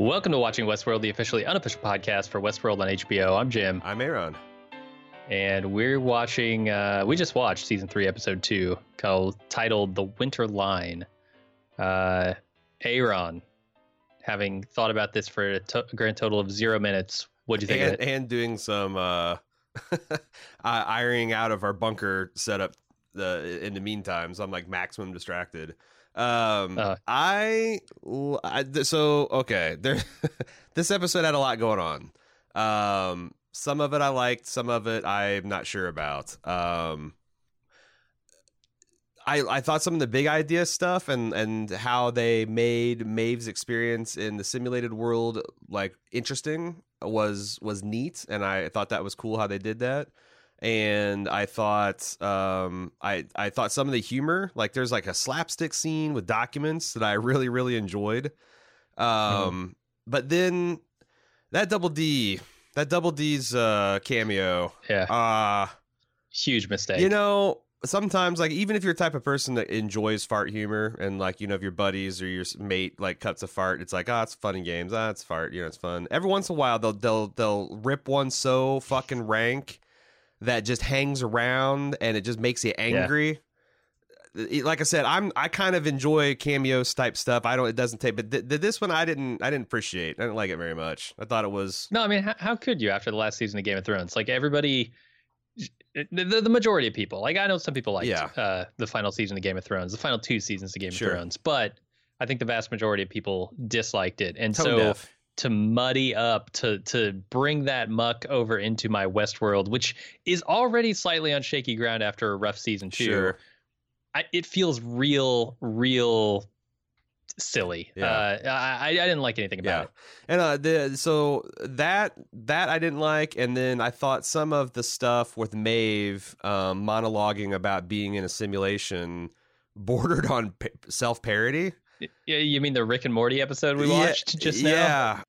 Welcome to Watching Westworld, the officially unofficial podcast for Westworld on HBO. I'm Jim, I'm Aaron. and we're watching. Uh, we just watched season three, episode two, called titled "The Winter Line." Uh, Aaron, having thought about this for a to- grand total of zero minutes, what'd you think And, of it? and doing some uh, uh, ironing out of our bunker setup uh, in the meantime. So I'm like maximum distracted. Um, Uh. I, I so okay. There, this episode had a lot going on. Um, some of it I liked, some of it I'm not sure about. Um, I, I thought some of the big idea stuff and and how they made Maeve's experience in the simulated world like interesting was was neat and I thought that was cool how they did that and I thought um I I thought some of the humor like there's like a slapstick scene with documents that I really really enjoyed um but then that double D that double D's uh cameo Yeah, uh huge mistake. you know, sometimes like even if you're the type of person that enjoys fart humor and like you know if your buddies or your mate like cuts a fart, it's like ah, it's fun in games. Ah, it's fart. You know, it's fun. Every once in a while, they'll they'll they'll rip one so fucking rank that just hangs around and it just makes you angry. It- Like I said, I'm I kind of enjoy cameos type stuff. I don't. It doesn't take, but th- th- this one I didn't. I didn't appreciate. I didn't like it very much. I thought it was. No, I mean, how, how could you after the last season of Game of Thrones? Like everybody, the, the, the majority of people, like I know some people liked Yeah. uh, the final season of Game of Thrones, the final two seasons of Game Sure. of Thrones, but I think the vast majority of people disliked it, and tone so deaf. To muddy up to to bring that muck over into my Westworld, which is already slightly on shaky ground after a rough season two. Sure. I, it feels real, real silly. Yeah. Uh, I, I didn't like anything about Yeah. it. And uh, the so that that I didn't like, and then I thought some of the stuff with Maeve um, monologuing about being in a simulation bordered on p- self parody. Yeah, you mean the Rick and Morty episode we Yeah, watched just now? Yeah,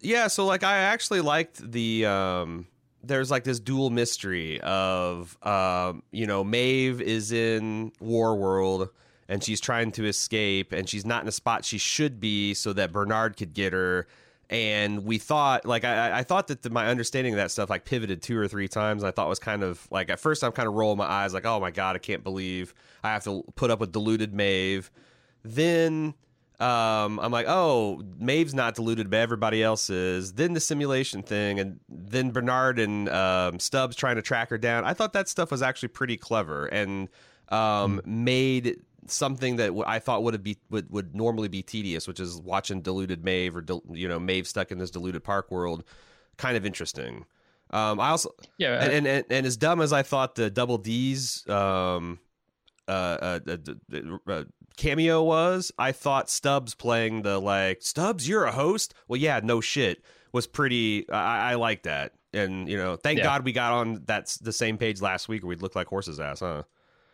yeah. So like, I actually liked the. Um, there's like this dual mystery of, um, you know, Maeve is in War World and she's trying to escape and she's not in a spot she should be so that Bernard could get her. And we thought, like, I, I thought that the, my understanding of that stuff like pivoted two or three times. I thought was kind of like at first I'm kind of rolling my eyes, like, oh my god, I can't believe I have to put up with deluded Maeve. Then um, I'm like, oh, Maeve's not deluded, but everybody else is. Then the simulation thing, and then Bernard and um, Stubbs trying to track her down. I thought that stuff was actually pretty clever and um, made something that I thought would be would, would normally be tedious, which is watching deluded Maeve or you know Maeve stuck in this deluded park world, kind of interesting. Um, I also Yeah, and, and, and and as dumb as I thought the double D's um, uh, uh, uh, uh, uh, cameo was, I thought Stubbs playing the like Stubbs, you're a host. Well, yeah, no shit, was pretty. I, I like that, and you know, thank Yeah. God we got on that's the same page last week, where we'd look like horses' ass, huh?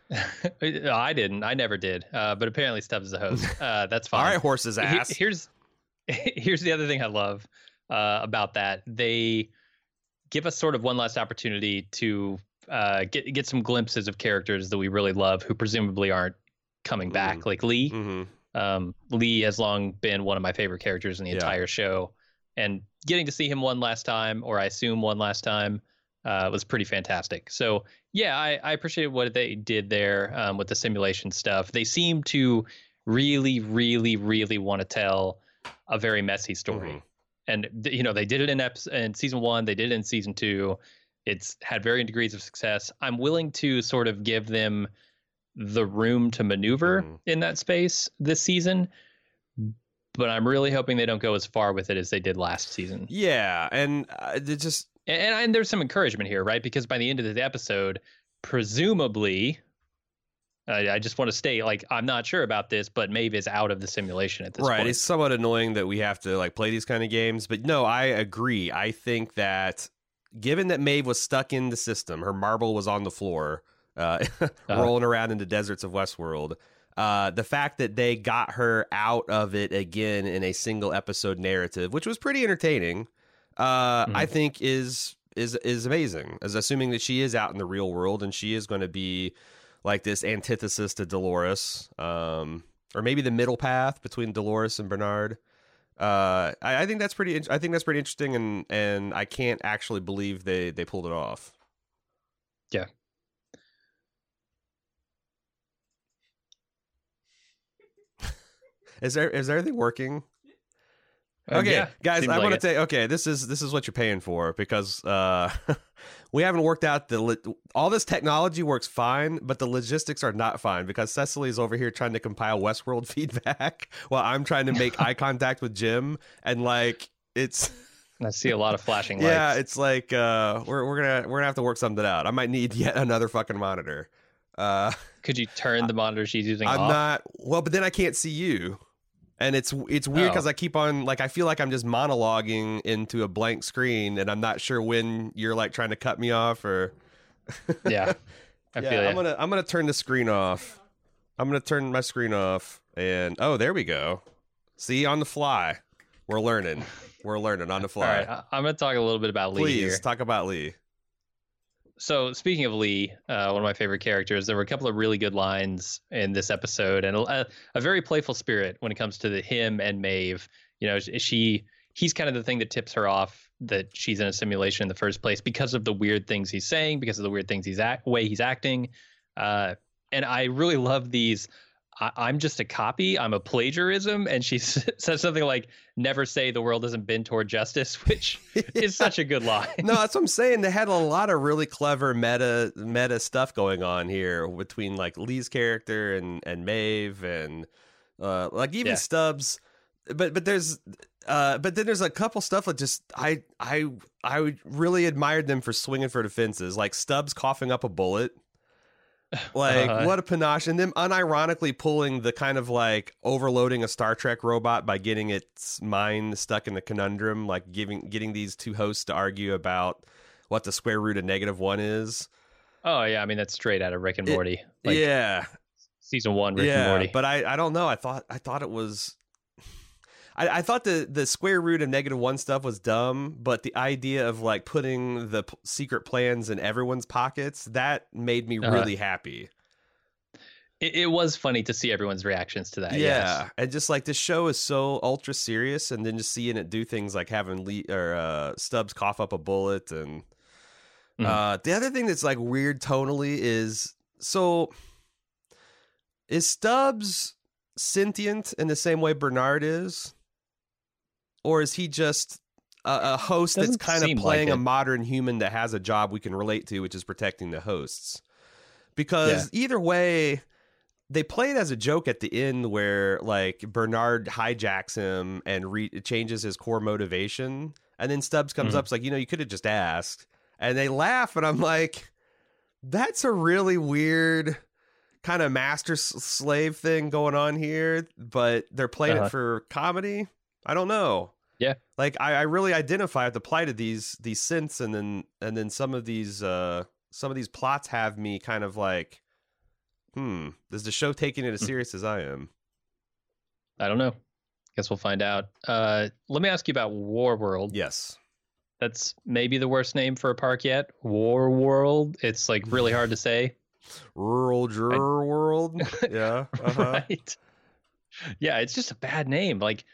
No, I didn't. I never did. Uh, but apparently Stubbs is a host. Uh, that's fine. All right, horses' ass. here's here's the other thing I love uh, about that. They give us sort of one last opportunity to uh, get get some glimpses of characters that we really love, who presumably aren't coming back, Mhm. like Lee. hmm Um, Lee has long been one of my favorite characters in the Yeah. entire show, and getting to see him one last time, or I assume one last time, uh, was pretty fantastic. So yeah, I, I appreciate what they did there um, with the simulation stuff. They seem to really, really, really want to tell a very messy story, Mhm. and you know they did it in episode in season one, they did it in season two. It's had varying degrees of success. I'm willing to sort of give them the room to maneuver Mhm. in that space this season. But I'm really hoping they don't go as far with it as they did last season. Yeah, and uh, just And, and there's some encouragement here, right? Because by the end of the episode, presumably, I, I just want to state, like, I'm not sure about this, but Maeve is out of the simulation at this right point. it's somewhat annoying that we have to like play these kind of games but no i agree i think that given that maeve was stuck in the system her marble was on the floor uh, rolling around in the deserts of westworld uh, the fact that they got her out of it again in a single episode narrative which was pretty entertaining uh, i think is is is amazing as assuming that she is out in the real world and she is going to be like this antithesis to dolores um, or maybe the middle path between Dolores and Bernard. Uh, I, I think that's pretty. I think that's pretty interesting, and and I can't actually believe they they pulled it off. Yeah. Is there is everything working? Uh, Okay, yeah, guys, I like want to say okay, this is this is what you're paying for because uh we haven't worked out the lo- all this technology works fine, but the logistics are not fine because Cecily's over here trying to compile Westworld feedback while I'm trying to make eye contact with Jim and like it's I see a lot of flashing lights. yeah, it's like uh we're we're going to we're going to have to work something out. I might need yet another fucking monitor. Uh Could you turn the monitor she's using I'm off? not well, but then I can't see you. And it's it's weird Oh. because I keep on like I feel like I'm just monologuing into a blank screen, and I'm not sure when you're like trying to cut me off or. yeah, I yeah, feel I'm gonna I'm gonna turn the screen off. I'm gonna turn my screen off, and oh, there we go. See on the fly, we're learning. We're learning on the fly. right, I- I'm to talk a little bit about Lee Please here. talk about Lee. So, speaking of Lee, uh, one of my favorite characters, there were a couple of really good lines in this episode, and a, a very playful spirit when it comes to the him and Maeve. You know, she he's kind of the thing that tips her off that she's in a simulation in the first place because of the weird things he's saying, because of the weird things he's act way he's acting. Uh, and I really love these. I, I'm just a copy. I'm a plagiarism, and she s- says something like, "Never say the world hasn't been toward justice," which is such a good line. no, that's what I'm saying. They had a lot of really clever meta meta stuff going on here between like Lee's character and and Maeve and uh like even Yeah. Stubbs. But but there's uh but then there's a couple stuff that just I I I really admired them for swinging for the fences. Like Stubbs coughing up a bullet. Like Uh-huh. what a panache, and them unironically pulling the kind of like overloading a Star Trek robot by getting its mind stuck in the conundrum, like giving getting these two hosts to argue about what the square root of negative one is. Oh yeah, I mean that's straight out of Rick and It- Morty. Like yeah, season one Rick and Morty. but I I don't know. I thought I thought it was. I, I thought the, the square root of negative one stuff was dumb, but the idea of like putting the p- secret plans in everyone's pockets that made me Uh-huh. really happy. it, it was funny to see everyone's reactions to that. yeah, yes. and just like this show is so ultra serious, and then just seeing it do things like having Lee or uh, Stubbs cough up a bullet, and Mhm. uh, the other thing that's like weird tonally is so is Stubbs sentient in the same way Bernard is, or is he just a, a host that's kind of seem like playing a modern human that has a job we can relate to, which is protecting the hosts? Because either way, they play it as a joke at the end where like Bernard hijacks him and re- changes his core motivation, and then Stubbs comes Mhm. up, it's like you know you could have just asked, and they laugh, and I'm like, that's a really weird kind of master slave thing going on here, but they're playing Uh-huh. it for comedy. I don't know. Yeah. like I, I really identify with the plight of these these synths, and then and then some of these uh some of these plots have me kind of like, hmm, is the show taking it as Hmm. serious as I am? I don't know. Guess we'll find out. Uh, let me ask you about War World. Yes. That's maybe the worst name for a park yet. War World. It's like really hard to say. Rural Juror World. Yeah. Uh-huh. right? Yeah, it's just a bad name. Like,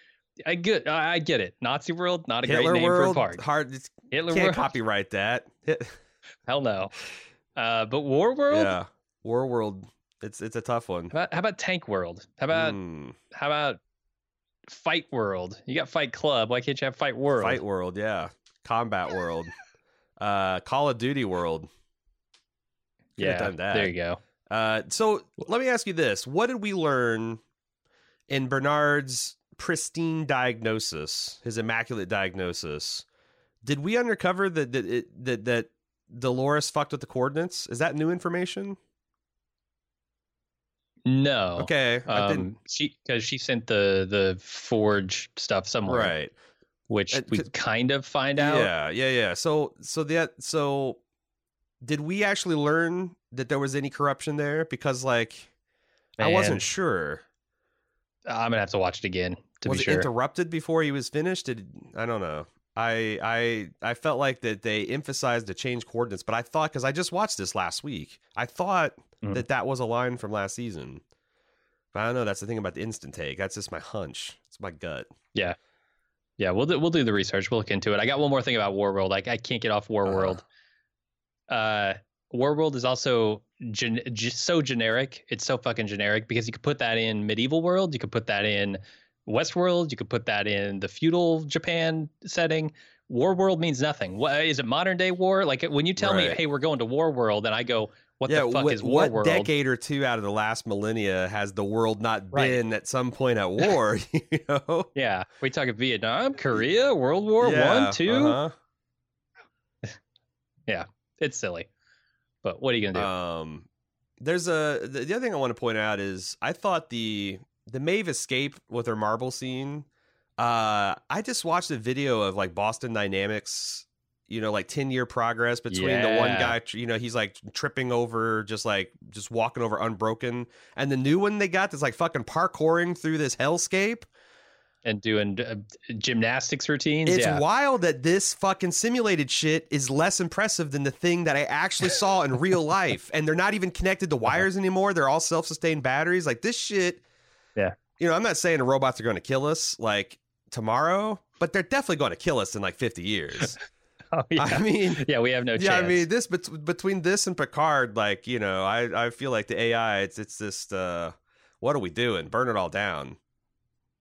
I get, I I get it. Nazi World, not a Hitler great name World. for a park. Hard. It's, Hitler can't World, copyright that. Hell no. Uh, but War World. yeah. War World. It's it's a tough one. How about, how about Tank World? How about Hmm. how about Fight World? You got Fight Club. Why can't you have Fight World? Fight World. Yeah. Combat World. uh, Call of Duty World. Could yeah, done that. there you go. Uh, so let me ask you this: What did we learn in Bernard's pristine diagnosis, his immaculate diagnosis? Did we uncover that that it, that that Dolores fucked with the coordinates? Is that new information? No. Okay, Um, she because she sent the the forge stuff somewhere, right. which Uh, we kind of find out. Yeah, yeah, yeah. So so that so did we actually learn that there was any corruption there? Because like I wasn't sure. I'm gonna have to watch it again to was be it sure. interrupted before he was finished? Did I don't know. I I I felt like that they emphasized the change coordinates, but I thought because I just watched this last week, I thought Mhm. that that was a line from last season. But I don't know. That's the thing about the instant take. That's just my hunch. It's my gut. Yeah, yeah. we'll do, we'll do the research. We'll look into it. I got one more thing about Warworld. Like I can't get off Warworld. Uh, uh Warworld is also gen- just so generic. It's so fucking generic because you could put that in medieval world. You could put that in Westworld. You could put that in the feudal Japan setting. War world means nothing. What is it? Modern day war? Like when you tell right. me, "Hey, we're going to war world," and I go, "What yeah, the fuck what, is war what world?" decade or two out of the last millennia has the world not right. been at some point at war? you know? Yeah, we talk of Vietnam, Korea, World War yeah, One, 2 uh-huh. yeah, it's silly. But what are you gonna do? Um, there's a the other thing I want to point out is I thought the the Maeve escape with her marble scene. Uh, I just watched a video of like Boston Dynamics, you know, like 10 year progress between yeah. the one guy, you know, he's like tripping over, just like just walking over unbroken. And the new one they got that's like fucking parkouring through this hellscape and doing uh, gymnastics routines. It's yeah. wild that this fucking simulated shit is less impressive than the thing that I actually saw in real life. And they're not even connected to uh-huh. wires anymore. They're all self sustained batteries. Like this shit. Yeah. You know, I'm not saying the robots are going to kill us like tomorrow, but they're definitely going to kill us in like 50 years. oh, yeah. I mean, yeah, we have no yeah, I mean, this bet- between this and Picard, like, you know, I, I feel like the AI, it's, it's just, uh, what are we doing? Burn it all down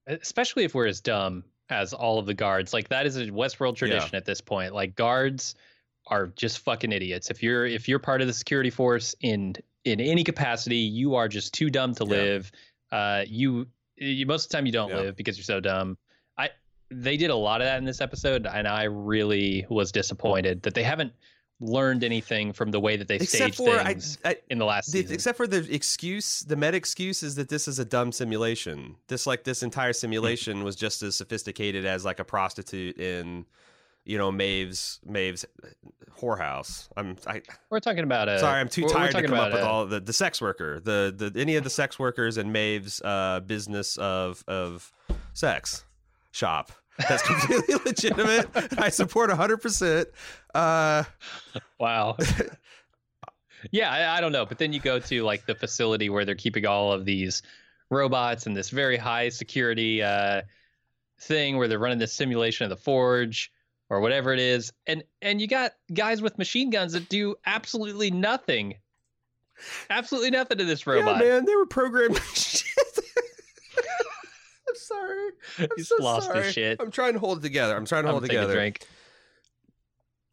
especially if we're as dumb as all of the guards. Like that is a Westworld tradition yeah. at this point. Like guards are just fucking idiots. If you're if you're part of the security force in in any capacity, you are just too dumb to live. Uh, you, you most of the time you don't yeah. live because you're so dumb. I they did a lot of that in this episode, and I really was disappointed that they haven't learned anything from the way that they except staged for, things I, I, in the last the, season. Except for the excuse, the meta excuse is that this is a dumb simulation. This like this entire simulation was just as sophisticated as like a prostitute in, you know, Maeve's Maeve's whorehouse. I'm I, we're talking about a. Sorry, I'm too tired to come up a, with all the the sex worker, the the any of the sex workers and Maeve's uh, business of of sex shop. That's completely legitimate. I support 100%. Uh, wow. yeah, I, I, don't know. But then you go to like the facility where they're keeping all of these robots and this very high security uh, thing where they're running this simulation of the forge or whatever it is. And and you got guys with machine guns that do absolutely nothing. Absolutely nothing to this robot. Yeah, man, they were programmed I'm sorry. I'm He's so lost sorry. his shit. I'm trying to hold it together. I'm trying to I'm hold it together. drink.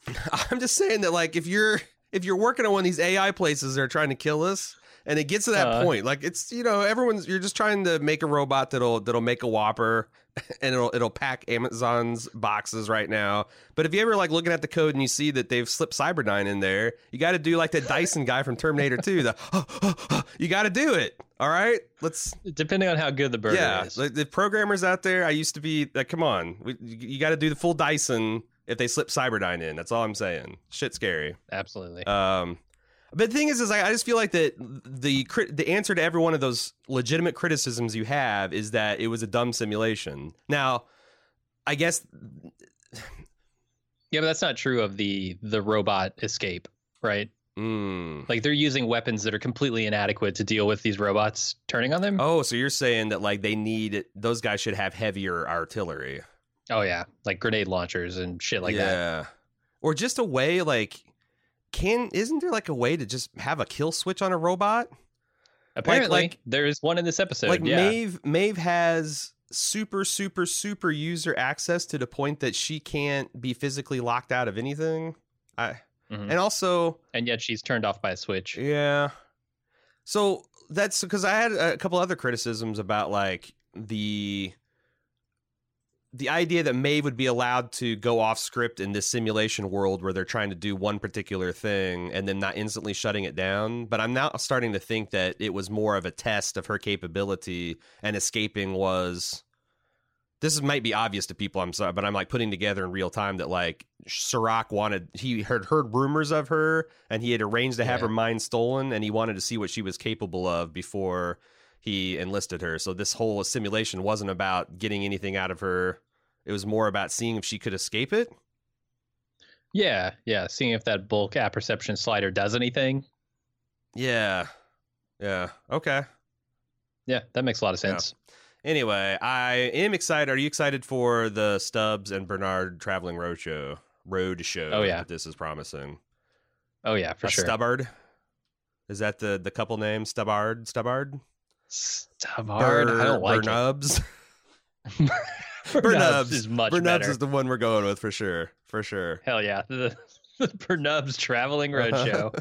I'm just saying that like if you're if you're working on one of these AI places that are trying to kill us, and it gets to that uh, point, like it's you know everyone's you're just trying to make a robot that'll that'll make a Whopper, and it'll it'll pack Amazon's boxes right now. But if you ever like looking at the code and you see that they've slipped Cyberdyne in there, you got to do like that Dyson guy from Terminator 2. The you got to do it. All right, let's. Depending on how good the burger yeah, is. the programmers out there, I used to be like, come on, we, you got to do the full Dyson if they slip Cyberdyne in. That's all I'm saying. Shit, scary. Absolutely. Um, but the thing is, is I, I just feel like that the the answer to every one of those legitimate criticisms you have is that it was a dumb simulation. Now, I guess. Yeah, but that's not true of the the robot escape, right? Mm. Like they're using weapons that are completely inadequate to deal with these robots turning on them. Oh, so you're saying that like they need those guys should have heavier artillery. Oh yeah, like grenade launchers and shit like yeah. that. Yeah. Or just a way like can isn't there like a way to just have a kill switch on a robot? Apparently, like, like there is one in this episode. Like yeah. Maeve Maeve has super super super user access to the point that she can't be physically locked out of anything. I Mm-hmm. And also, and yet she's turned off by a switch. Yeah. So that's because I had a couple other criticisms about like the the idea that Maeve would be allowed to go off script in this simulation world where they're trying to do one particular thing and then not instantly shutting it down. But I'm now starting to think that it was more of a test of her capability and escaping was this might be obvious to people. I'm sorry, but I'm like putting together in real time that like Serac wanted he had heard rumors of her and he had arranged to have yeah. her mind stolen and he wanted to see what she was capable of before he enlisted her. So this whole simulation wasn't about getting anything out of her. It was more about seeing if she could escape it. Yeah, yeah, seeing if that bulk apperception slider does anything. Yeah. Yeah. Okay. Yeah, that makes a lot of sense. Yeah. Anyway, I am excited. Are you excited for the Stubbs and Bernard traveling road show? Road show. Oh, yeah. this is promising. Oh yeah, for Uh, sure. Stubbard. Is that the the couple name? Stubbard. Stubbard. Stubbard. I don't like Bernubs. it. Bernubs is much Bernubs better. is the one we're going with for sure. For sure. Hell yeah, the, the Bernubs Traveling Roadshow.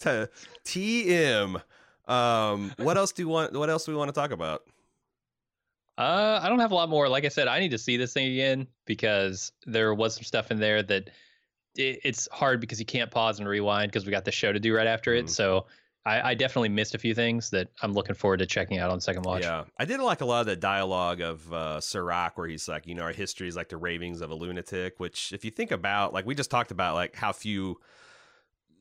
T- TM. Um, what else do you want? What else do we want to talk about? Uh, I don't have a lot more. Like I said, I need to see this thing again because there was some stuff in there that it, it's hard because you can't pause and rewind because we got the show to do right after it. So I, I definitely missed a few things that I'm looking forward to checking out on second watch. Yeah, I did like a lot of the dialogue of uh, Serac, where he's like, you know, our history is like the ravings of a lunatic. Which, if you think about, like we just talked about, like how few,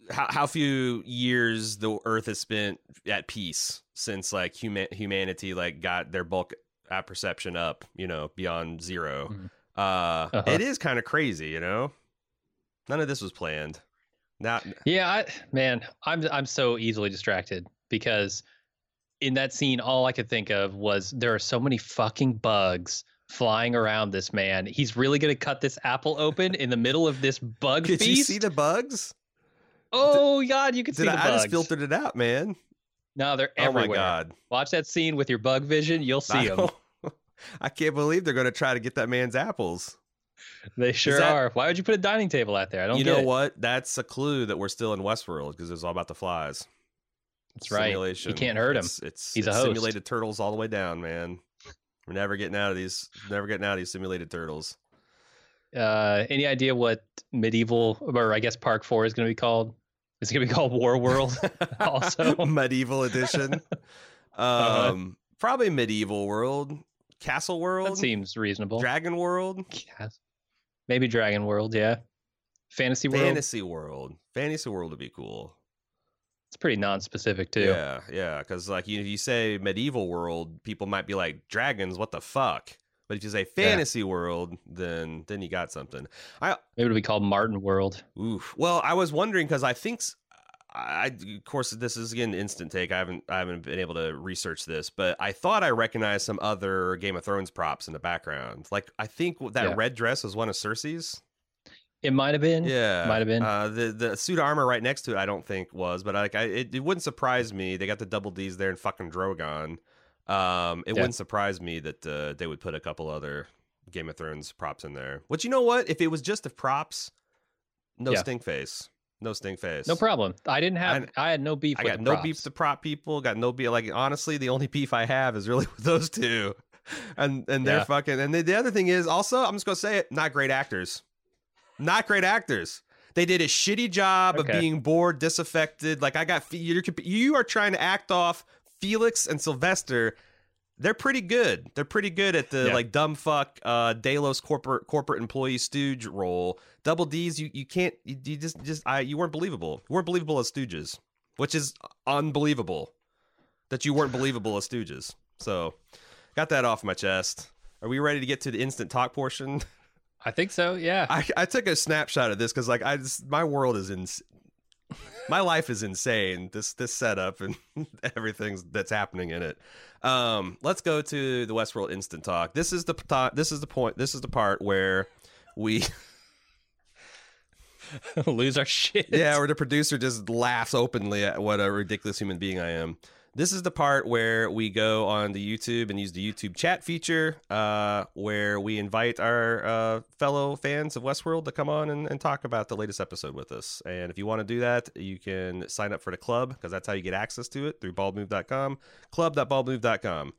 how, how few years the Earth has spent at peace since like human humanity like got their bulk apperception up, you know, beyond 0 Mhm. Uh, Uh-huh. it is kind of crazy, you know. None of this was planned. Not Yeah, I, man, I'm I'm so easily distracted because in that scene, all I could think of was there are so many fucking bugs flying around this man. He's really gonna cut this apple open in the middle of this bug Did feast. you see the bugs? oh God, you can see Did the I, I bugs. just filtered it out, man? no, they're everywhere. Oh my god! Watch that scene with your bug vision. You'll I see them. don't- I can't believe they're going to try to get that man's apples. They sure that- are. Why would you put a dining table out there? I don't you know it. what? That's a clue that we're still in Westworld because it's all about the flies. That's right. You can't hurt him. It's, it's, He's a host. simulated turtles all the way down, man. We're never getting out of these. Never getting out of these simulated turtles. Uh, any idea what medieval or I guess Park Four is going to be called? Is it going to be called War World? Also. medieval edition. Um, Uh-huh. probably medieval world, castle world. that seems reasonable. dragon world, Yes. Maybe Dragon World, yeah. Fantasy World. fantasy world. Fantasy world would be cool. It's pretty non-specific too. Yeah, yeah, because like you, you say medieval world, people might be like dragons. What the fuck? But if you say fantasy world, then then you got something. I Maybe it'll be called Martin World. oof. Well, I was wondering because I think I of course this is again instant take. I haven't I haven't been able to research this, but I thought I recognized some other Game of Thrones props in the background. Like I think that Yeah. red dress was one of Cersei's. It might have been. Yeah, Might have been. Uh, the the suit of armor right next to it, I don't think was, but like I, it, it wouldn't surprise me. They got the double D's there and fucking Drogon. Um, it Yeah. wouldn't surprise me that uh, they would put a couple other Game of Thrones props in there. Which you know what? If it was just the props, no Yeah. stink face, no stink face, No problem. I didn't have. I, had no beef. I got no props. beef the prop people. Got no beef. Like honestly, the only beef I have is really with those two, and and they're Yeah. fucking. And the, the other thing is also, I'm just gonna say it, not great actors, not great actors. They did a shitty job Okay. of being bored, disaffected. Like I got you're, you are trying to act off Felix and Sylvester. They're pretty good. They're pretty good at the Yeah. like dumb fuck uh Delos corporate corporate employee stooge role. Double D's, you you can't you, you just just I you weren't believable. You weren't believable as stooges, which is unbelievable that you weren't believable as stooges. So got that off my chest. Are we ready to get to the instant talk portion? I think so. Yeah. I, I took a snapshot of this because like I just my world is in my life is insane. This this setup and everything that's happening in it. Um, let's go to the Westworld instant talk. This is the this is the point. This is the part where we Lose our shit. yeah, where the producer just laughs openly at what a ridiculous human being I am. This is the part where we go on the YouTube and use the YouTube chat feature, uh, where we invite our uh, fellow fans of Westworld to come on and, and talk about the latest episode with us. And if you want to do that, you can sign up for the club because that's how you get access to it through baldmove.com, club.baldmove.com.